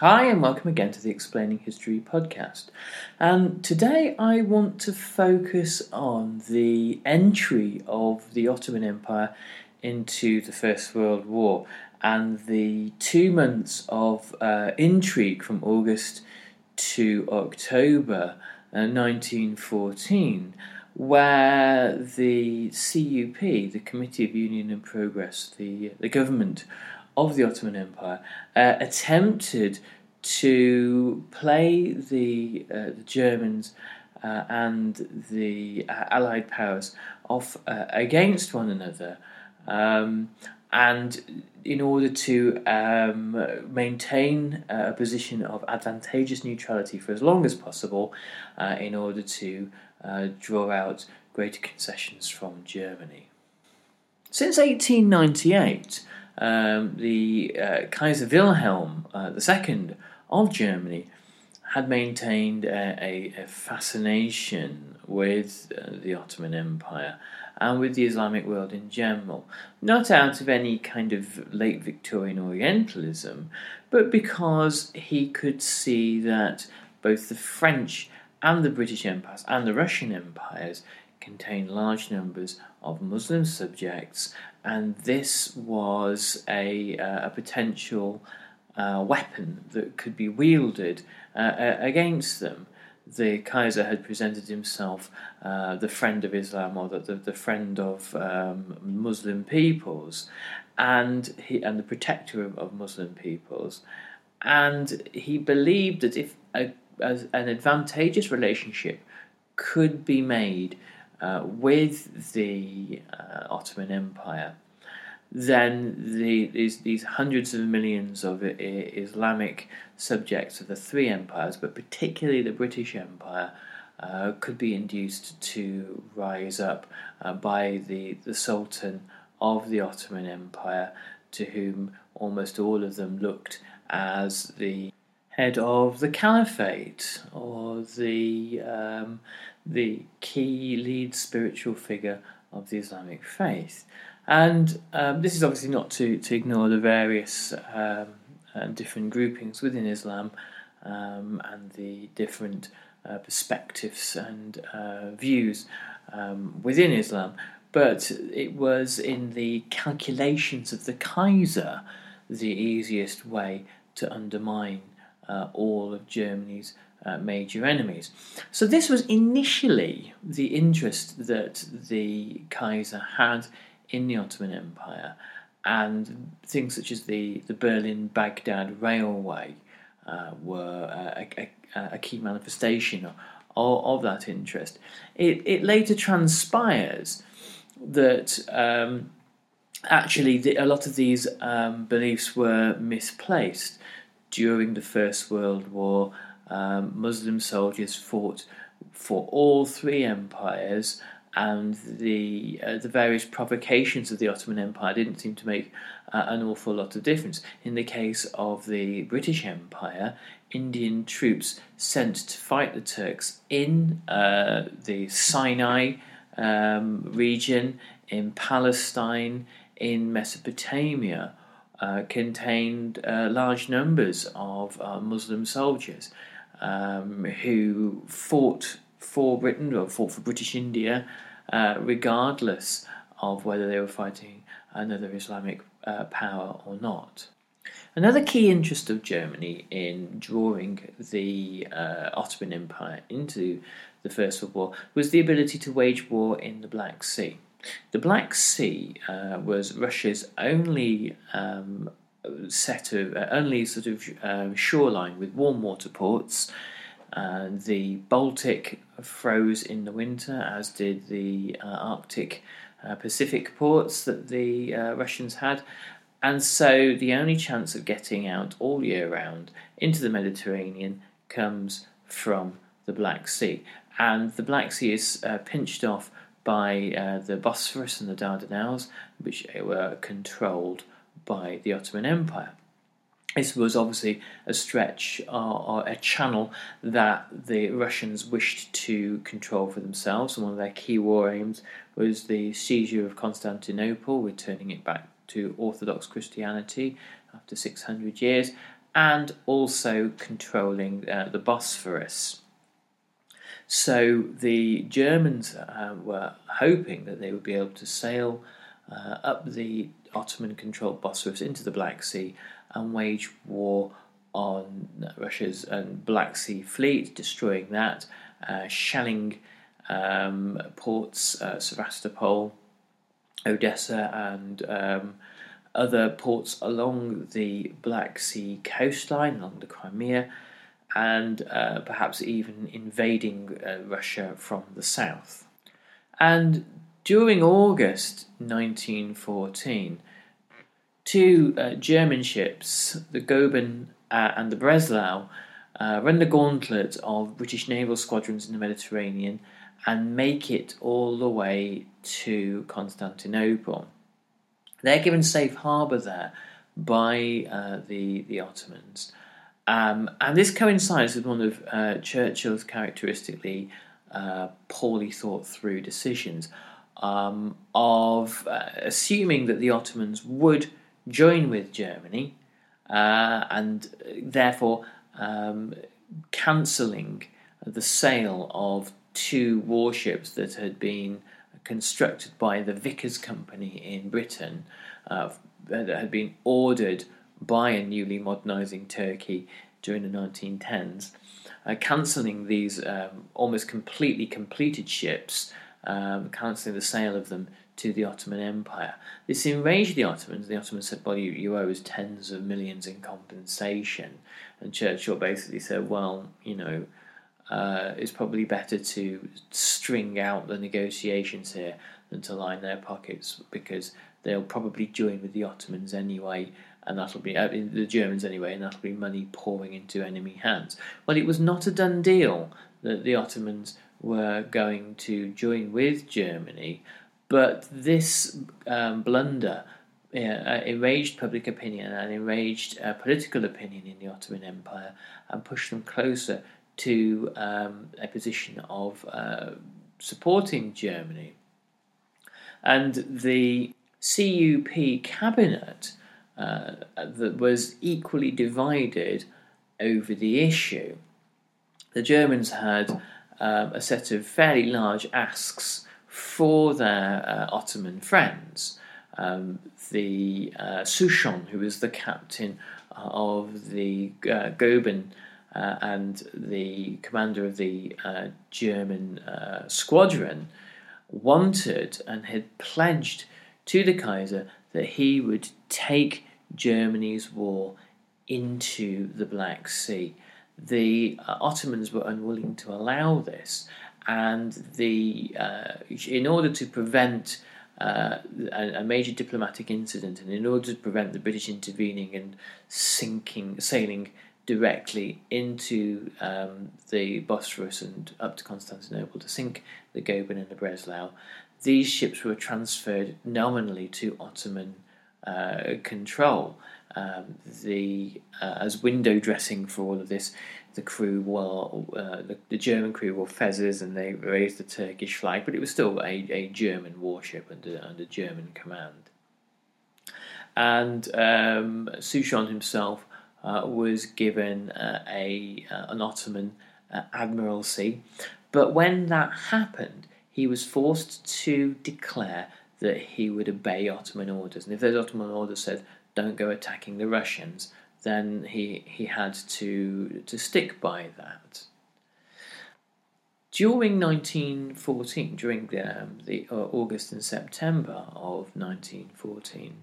Hi, and welcome again to the Explaining History podcast. And today I want to focus on the entry of the Ottoman Empire into the First World War and the two months of uh, intrigue from August to October uh, 1914, where the CUP, the Committee of Union and Progress, the, the government of the Ottoman Empire uh, attempted to play the, uh, the Germans uh, and the uh, Allied powers off uh, against one another. Um, and in order to um, maintain a position of advantageous neutrality for as long as possible, uh, in order to draw out greater concessions from Germany. Since 1898, um, the uh, Kaiser Wilhelm uh, II of Germany had maintained a, a, a fascination with uh, the Ottoman Empire and with the Islamic world in general, not out of any kind of late Victorian Orientalism, but because he could see that both the French and the British empires and the Russian empires contain large numbers of Muslim subjects, and this was a, uh, a potential uh, weapon that could be wielded uh, against them. The Kaiser had presented himself uh, the friend of Islam or the, the, the friend of um, Muslim peoples, and he and the protector of, of Muslim peoples, and he believed that if a, an advantageous relationship could be made uh, with the uh, Ottoman Empire, then the, these, these hundreds of millions of Islamic subjects of the three empires, but particularly the British Empire, uh, could be induced to rise up uh, by the, the Sultan of the Ottoman Empire, to whom almost all of them looked as the head of the caliphate or the um, the key lead spiritual figure of the Islamic faith. And um, this is obviously not to, to ignore the various um, uh, different groupings within Islam um, and the different uh, perspectives and uh, views um, within Islam. But it was in the calculations of the Kaiser the easiest way to undermine uh, all of Germany's uh, major enemies. So, this was initially the interest that the Kaiser had in the Ottoman Empire, and things such as the, the Berlin Baghdad Railway uh, were a, a, a, key manifestation of, of, that interest. It, it later transpires that um, actually, the, a lot of these um, beliefs were misplaced. During the First World War, um, Muslim soldiers fought for all three empires, and the uh, the various provocations of the Ottoman Empire didn't seem to make uh, an awful lot of difference. In the case of the British Empire, Indian troops sent to fight the Turks in uh, the Sinai um, region, in Palestine, in Mesopotamia, uh, contained uh, large numbers of uh, Muslim soldiers um, who fought for Britain or fought for British India, uh, regardless of whether they were fighting another Islamic uh, power or not. Another key interest of Germany in drawing the uh, Ottoman Empire into the First World War was the ability to wage war in the Black Sea. The Black Sea uh, was Russia's only um, set of uh, only sort of uh, shoreline with warm water ports. Uh, the Baltic froze in the winter, as did the uh, Arctic uh, Pacific ports that the uh, Russians had. And so the only chance of getting out all year round into the Mediterranean comes from the Black Sea. And the Black Sea is pinched off by uh, the Bosphorus and the Dardanelles, which were controlled by the Ottoman Empire. This was obviously a stretch or, a channel that the Russians wished to control for themselves. And one of their key war aims was the seizure of Constantinople, returning it back to Orthodox Christianity after 600 years, and also controlling uh, the Bosphorus. So the Germans uh, were hoping that they would be able to sail uh, up the Ottoman controlled Bosphorus into the Black Sea and wage war on Russia's um, Black Sea fleet, destroying that, uh, shelling um, ports, uh, Sevastopol, Odessa, and um, other ports along the Black Sea coastline, along the Crimea, and uh, perhaps even invading uh, Russia from the south. And during August 1914, two uh, German ships, the Goeben uh, and the Breslau, uh, run the gauntlet of British naval squadrons in the Mediterranean and make it all the way to Constantinople. They're given safe harbour there by uh, the, the Ottomans. Um, and this coincides with one of uh, Churchill's characteristically uh, poorly thought through decisions um, of uh, assuming that the Ottomans would join with Germany uh, and therefore um, cancelling the sale of two warships that had been constructed by the Vickers Company in Britain uh, that had been ordered by a newly modernising Turkey during the 1910s, uh, cancelling these um, almost completely completed ships, um, cancelling the sale of them to the Ottoman Empire. This enraged the Ottomans. The Ottomans said, Well, you, you owe us tens of millions in compensation. And Churchill basically said, Well, you know, uh, it's probably better to string out the negotiations here than to line their pockets because they'll probably join with the Ottomans anyway, and that'll be uh, the Germans anyway, and that'll be money pouring into enemy hands. Well, it was not a done deal that the Ottomans were going to join with Germany, but this um, blunder uh, enraged public opinion and enraged uh, political opinion in the Ottoman Empire and pushed them closer to um, a position of uh, supporting Germany. And the CUP cabinet uh, that was equally divided over the issue. The Germans had um, a set of fairly large asks for their uh, Ottoman friends. Um, the uh, Souchon, who was the captain of the uh, Goeben uh, and the commander of the uh, German uh, squadron, wanted and had pledged to the Kaiser that he would take Germany's war into the Black Sea. The uh, Ottomans were unwilling to allow this, and the uh, in order to prevent uh, a, major diplomatic incident, and in order to prevent the British intervening and sinking, sailing directly into um, the Bosphorus and up to Constantinople to sink the Goeben and the Breslau, these ships were transferred nominally to Ottoman uh, control. Um, the uh, as window dressing for all of this, the crew wore uh, the, the, German crew wore fezzes and they raised the Turkish flag, but it was still a, a German warship under under German command. And um, Souchon himself uh, was given uh, a uh, an Ottoman uh, admiralty, but when that happened, he was forced to declare that he would obey Ottoman orders, and if those Ottoman orders said don't go attacking the Russians, then he, he had to, to stick by that. During 1914, during the, um, the uh, August and September of 1914,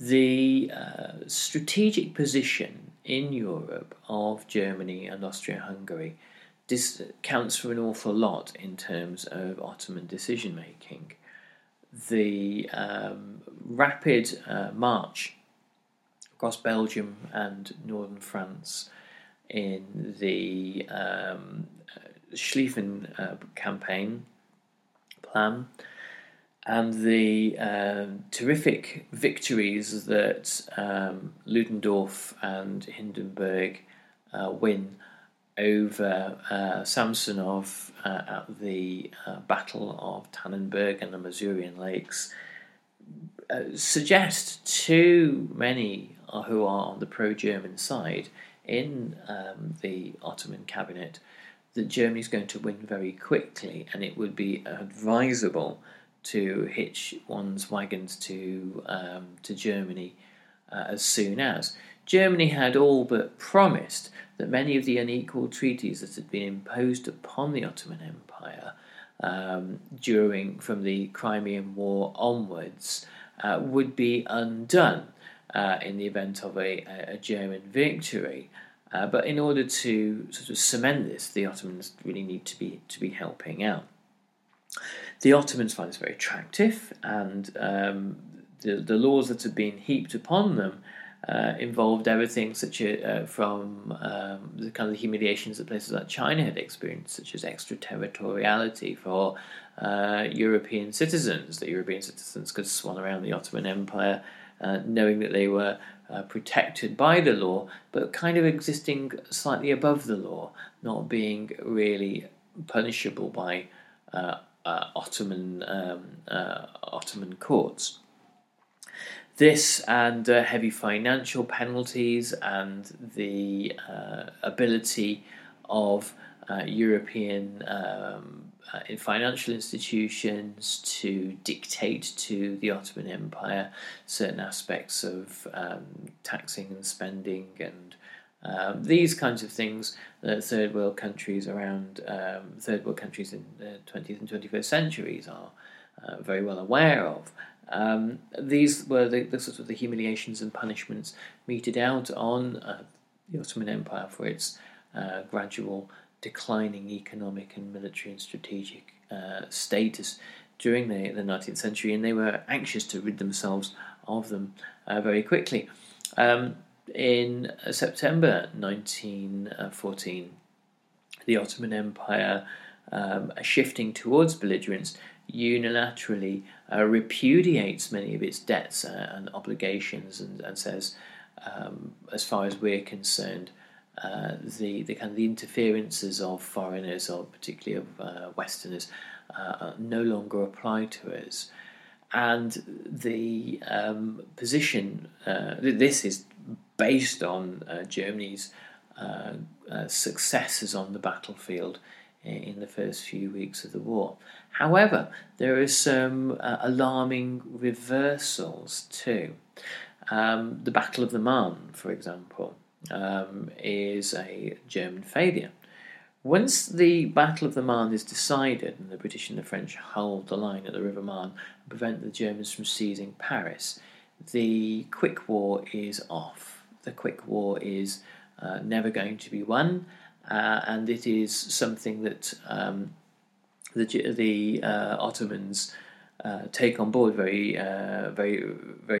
the uh, strategic position in Europe of Germany and Austria-Hungary this counts for an awful lot in terms of Ottoman decision making. The um, rapid uh, march across Belgium and northern France in the um, Schlieffen uh, campaign plan. And the um, terrific victories that um, Ludendorff and Hindenburg uh, win over uh, Samsonov uh, at the uh, Battle of Tannenberg and the Masurian Lakes uh, suggest to many who are on the pro German side in um, the Ottoman cabinet that Germany is going to win very quickly and it would be advisable to hitch one's wagons to, um, to Germany uh, as soon as. Germany had all but promised that many of the unequal treaties that had been imposed upon the Ottoman Empire um, during from the Crimean War onwards uh, would be undone uh, in the event of a, a German victory. Uh, but in order to sort of cement this, the Ottomans really need to be to be helping out. The Ottomans find this very attractive, and um, the the laws that have been heaped upon them uh, involved everything such as uh, from um, the kind of humiliations that places like China had experienced, such as extraterritoriality for uh, European citizens. That European citizens could swan around the Ottoman Empire, uh, knowing that they were uh, protected by the law, but kind of existing slightly above the law, not being really punishable by uh, Ottoman um, Ottoman courts. This and uh, heavy financial penalties and the uh, ability of uh, European um, uh, financial institutions to dictate to the Ottoman Empire certain aspects of um, taxing and spending and um, these kinds of things that third world countries around um, third world countries in the 20th and 21st centuries are uh, very well aware of. Um, these were the, the, sort of the humiliations and punishments meted out on uh, the Ottoman Empire for its uh, gradual declining economic and military and strategic uh, status during the, the 19th century, and they were anxious to rid themselves of them uh, very quickly. Um, in September 1914, the Ottoman Empire, um, shifting towards belligerence, unilaterally uh, repudiates many of its debts uh, and obligations and, and says, um, as far as we're concerned, uh, the, the kind of the interferences of foreigners or particularly of uh, Westerners uh, no longer apply to us. And the um, position, uh, this is based on Germany's successes on the battlefield in the first few weeks of the war. However, there are some uh, alarming reversals too. Um, the Battle of the Marne, for example, um, is a German failure. Once the Battle of the Marne is decided and the British and the French hold the line at the River Marne and prevent the Germans from seizing Paris, the quick war is off. The quick war is uh, never going to be won, uh, and it is something that um, the, the uh, Ottomans uh, take on board very, uh, very, very.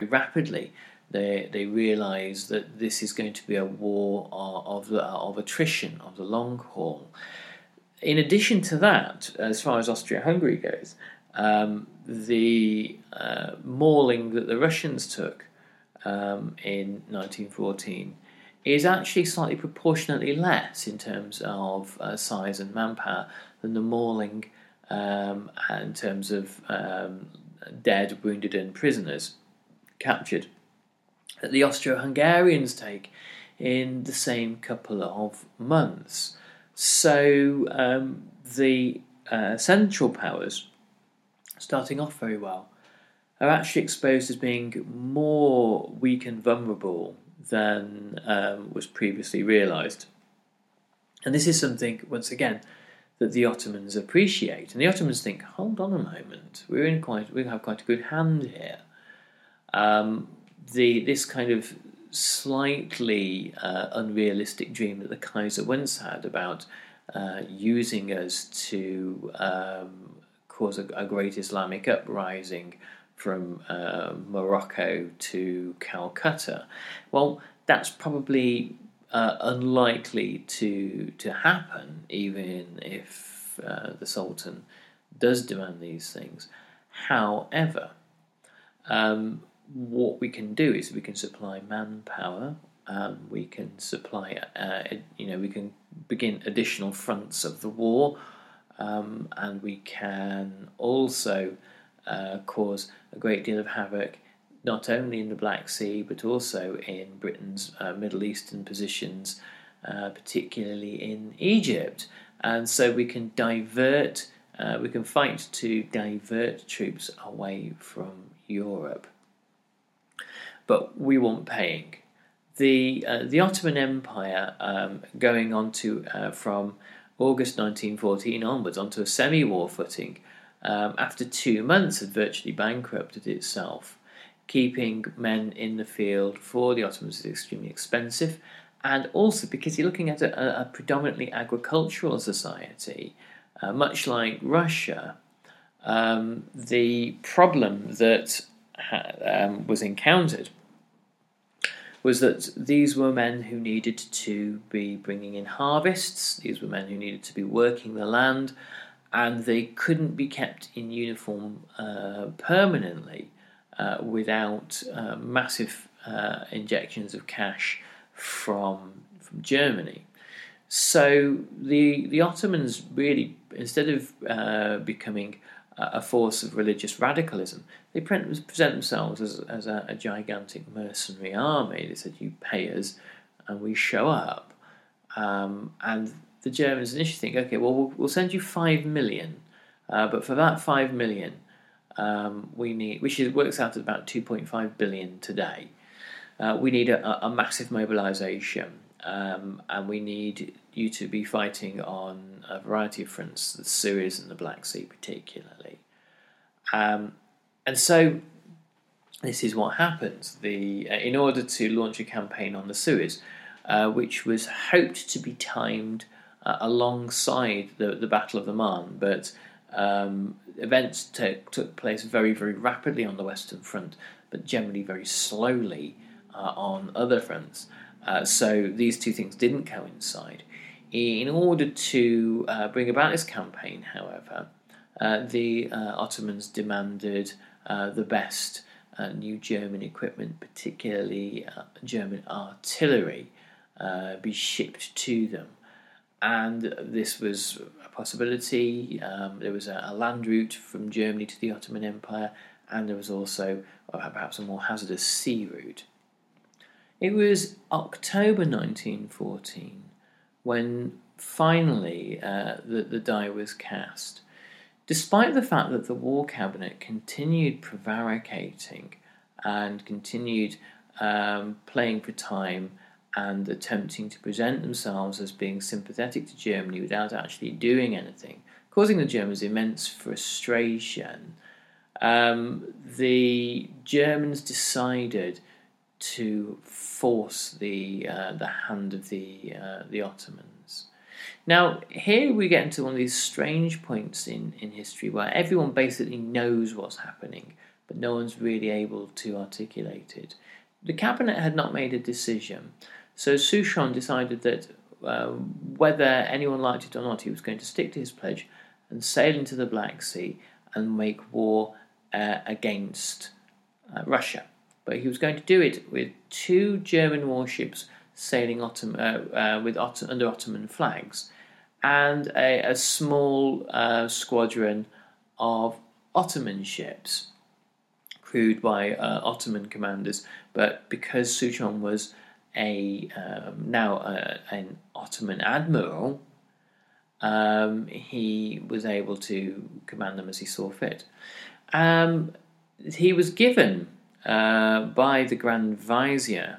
Rapidly they they realize that this is going to be a war of of, of attrition of the long haul. In addition to that, as far as Austria-Hungary goes, um, the uh, mauling that the Russians took um, in 1914 is actually slightly proportionately less in terms of uh, size and manpower than the mauling um, in terms of um, dead, wounded, and prisoners captured that the Austro Hungarians take in the same couple of months. So um, the uh, Central Powers, starting off very well, are actually exposed as being more weak and vulnerable than um, was previously realised. And this is something, once again, that the Ottomans appreciate. And the Ottomans think, hold on a moment, we're in quite, we have quite a good hand here um, the this kind of slightly uh, unrealistic dream that the Kaiser once had about uh, using us to um, cause a, a, great Islamic uprising from uh, Morocco to Calcutta. Well, that's probably uh, unlikely to to happen, even if uh, the Sultan does demand these things. However, um, what we can do is we can supply manpower, um, we can supply, uh, you know, we can begin additional fronts of the war, um, and we can also uh, cause a great deal of havoc not only in the Black Sea but also in Britain's uh, Middle Eastern positions, uh, particularly in Egypt. And so we can divert, uh, we can fight to divert troops away from Europe but we weren't paying. The, uh, the Ottoman Empire, um, going on to uh, from August 1914 onwards onto a semi war footing, um, after two months had virtually bankrupted itself. Keeping men in the field for the Ottomans is extremely expensive, and also because you're looking at a, a predominantly agricultural society, uh, much like Russia, um, the problem that um, was encountered was that these were men who needed to be bringing in harvests, these were men who needed to be working the land, and they couldn't be kept in uniform uh, permanently uh, without uh, massive uh, injections of cash from, from Germany. So the, the Ottomans really, instead of uh, becoming a force of religious radicalism. They present themselves as, as a, a, gigantic mercenary army. They said, You pay us, and we show up. Um, and the Germans initially think, Okay, well, we'll, we'll send you five million, uh, but for that five million, um, we need, which is, works out at about 2.5 billion today. uh, we need a, a massive mobilisation, um, and we need you to be fighting on a variety of fronts, the Suez and the Black Sea particularly. Um, and so this is what happens. The uh, in order to launch a campaign on the Suez, uh, which was hoped to be timed uh, alongside the the Battle of the Marne, but um, events t- took place very very rapidly on the Western Front, but generally very slowly uh, on other fronts. Uh, so these two things didn't coincide. In order to uh, bring about this campaign, however, the Ottomans demanded the best uh, new German equipment, particularly uh, German artillery, uh, be shipped to them. And this was a possibility. Um, there was a, a, land route from Germany to the Ottoman Empire, and there was also uh, perhaps a more hazardous sea route. It was October 1914 when finally uh, the, the die was cast. Despite the fact that the War Cabinet continued prevaricating and continued um, playing for time and attempting to present themselves as being sympathetic to Germany without actually doing anything, causing the Germans immense frustration, um, the Germans decided to force the uh, the hand of the uh, the Ottomans. Now, here we get into one of these strange points in, in history where everyone basically knows what's happening, but no one's really able to articulate it. The cabinet had not made a decision, so Souchon decided that uh, whether anyone liked it or not, he was going to stick to his pledge and sail into the Black Sea and make war uh, against uh, Russia. But he was going to do it with two German warships sailing Ottoman, uh, uh, with under Ottoman flags and a, a small uh, squadron of Ottoman ships crewed by uh, Ottoman commanders. But because Souchon was a um, now uh, an Ottoman admiral, um, he was able to command them as he saw fit. Um, he was given uh, by the Grand Vizier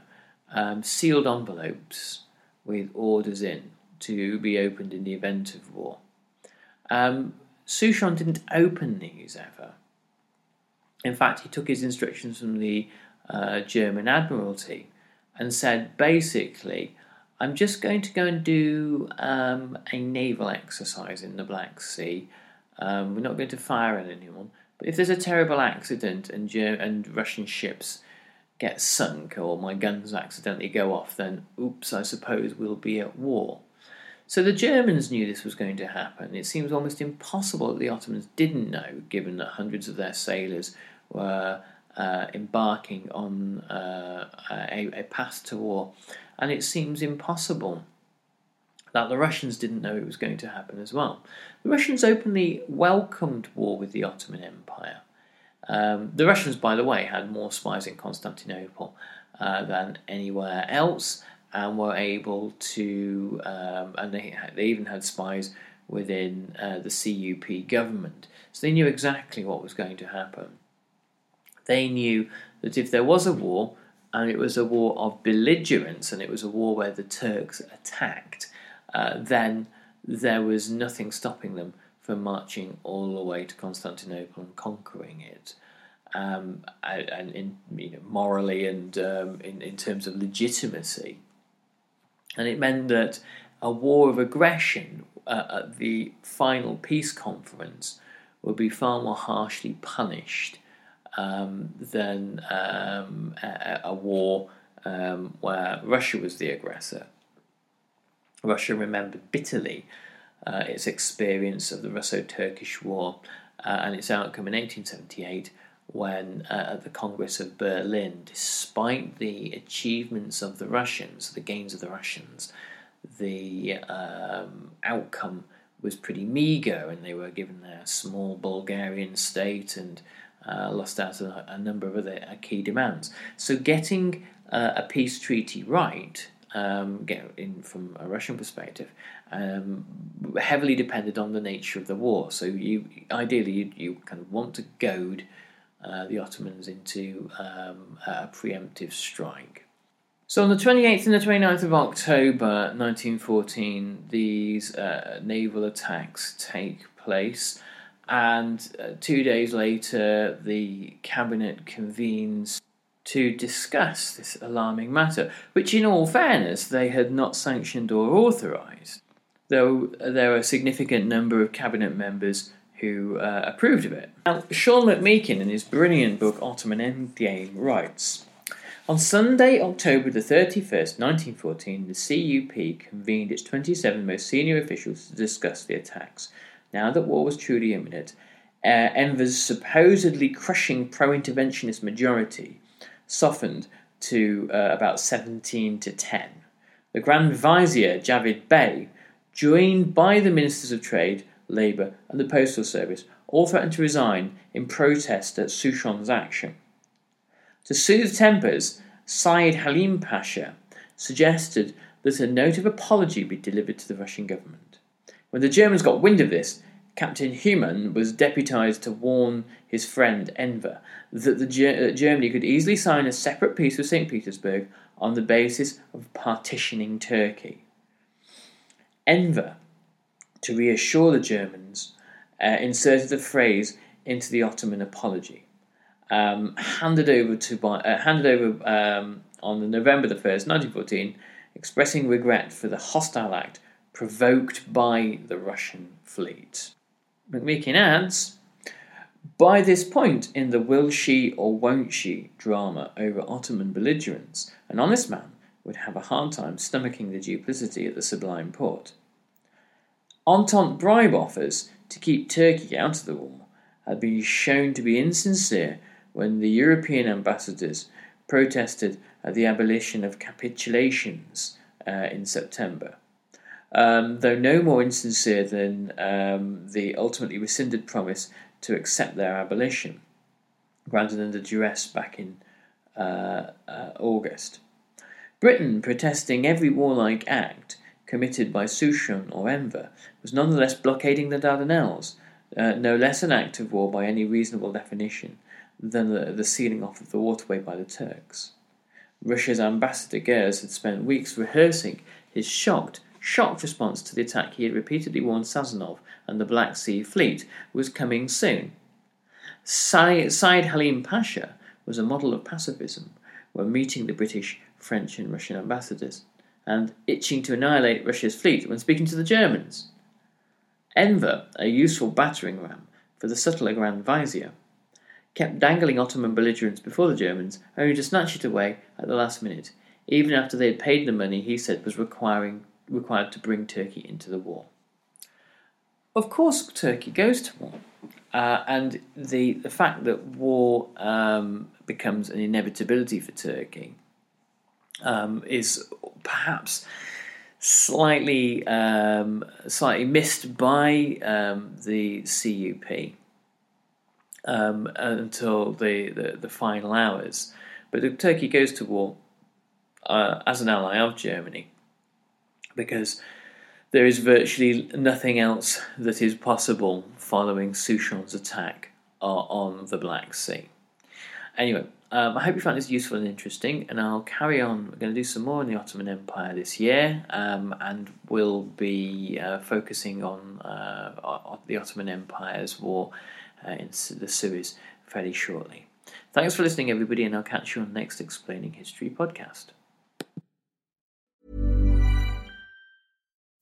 um, sealed envelopes with orders in to be opened in the event of war. Um, Souchon didn't open these ever. In fact, he took his instructions from the uh, German Admiralty and said basically, I'm just going to go and do um, a naval exercise in the Black Sea. Um, we're not going to fire at anyone. But if there's a terrible accident and, and Russian ships get sunk or my guns accidentally go off, then oops, I suppose we'll be at war. So the Germans knew this was going to happen. It seems almost impossible that the Ottomans didn't know, given that hundreds of their sailors were uh, embarking on uh, a, a path to war. And it seems impossible that the Russians didn't know it was going to happen as well. The Russians openly welcomed war with the Ottoman Empire. Um, the Russians, by the way, had more spies in Constantinople uh, than anywhere else, and were able to, um, and they, they even had spies within uh, the CUP government. So they knew exactly what was going to happen. They knew that if there was a war, and it was a war of belligerence, and it was a war where the Turks attacked, uh, then there was nothing stopping them from marching all the way to Constantinople and conquering it. Um, and in, you know, morally and um, in, in terms of legitimacy, and it meant that a war of aggression uh, at the final peace conference would be far more harshly punished um, than um, a, a, war um, where Russia was the aggressor. Russia remembered bitterly uh, its experience of the Russo Turkish War uh, and its outcome in 1878 when uh, at the Congress of Berlin, despite the achievements of the Russians, the gains of the Russians, the um, outcome was pretty meagre, and they were given their small Bulgarian state and uh, lost out a, a, number of other uh, key demands. So, getting uh, a peace treaty right, um, get in from a Russian perspective, um, heavily depended on the nature of the war. So, you ideally you, you kind of want to goad uh, the Ottomans into um, a preemptive strike. So on the 28th and the 29th of October 1914, these uh, naval attacks take place, and uh, two days later, the cabinet convenes to discuss this alarming matter, which, in all fairness, they had not sanctioned or authorised, though there were a significant number of cabinet members who uh, approved of it. Now, Sean McMeekin, in his brilliant book Ottoman Endgame, writes. On Sunday, October the 31st, 1914, the CUP convened its 27 most senior officials to discuss the attacks. Now that war was truly imminent, uh, Enver's supposedly crushing pro interventionist majority softened to uh, about 17 to 10. The Grand Vizier, Javid Bey, joined by the Ministers of Trade, Labour, and the Postal Service, all threatened to resign in protest at Souchon's action. To soothe tempers, Said Halim Pasha suggested that a note of apology be delivered to the Russian government. When the Germans got wind of this, Captain Humann was deputized to warn his friend Enver that, that Germany could easily sign a separate peace with St. Petersburg on the basis of partitioning Turkey. Enver, to reassure the Germans, uh, inserted the phrase into the Ottoman apology, um, handed over to uh, handed over um, on the November the first, nineteen fourteen, expressing regret for the hostile act provoked by the Russian fleet. McMeekin adds, by this point in the will she or won't she drama over Ottoman belligerence, an honest man would have a hard time stomaching the duplicity at the Sublime Porte. Entente bribe offers to keep Turkey out of the war had been shown to be insincere when the European ambassadors protested at the abolition of capitulations uh, in September um, though no more insincere than um, the ultimately rescinded promise to accept their abolition, granted under duress back in uh, uh, August. Britain, protesting every warlike act committed by Souchon or Enver, was nonetheless blockading the Dardanelles, uh, no less an act of war by any reasonable definition than the, the sealing off of the waterway by the Turks. Russia's ambassador Giers had spent weeks rehearsing his shocked shocked response to the attack he had repeatedly warned Sazonov and the Black Sea Fleet was coming soon. Said Halim Pasha was a model of pacifism when meeting the British, French, and Russian ambassadors, and itching to annihilate Russia's fleet when speaking to the Germans. Enver, a useful battering ram for the subtler Grand Vizier, kept dangling Ottoman belligerence before the Germans, only to snatch it away at the last minute, even after they had paid the money he said was requiring required to bring Turkey into the war. Of course, Turkey goes to war, uh, and the the fact that war um, becomes an inevitability for Turkey um, is perhaps slightly um, slightly missed by um, the CUP um, until the, the, the final hours. But Turkey goes to war uh, as an ally of Germany because there is virtually nothing else that is possible following Souchon's attack on the Black Sea. Anyway, um, I hope you found this useful and interesting, and I'll carry on. We're going to do some more on the Ottoman Empire this year, um, and we'll be uh, focusing on uh, the Ottoman Empire's war uh, in the Suez fairly shortly. Thanks for listening, everybody, and I'll catch you on the next Explaining History podcast.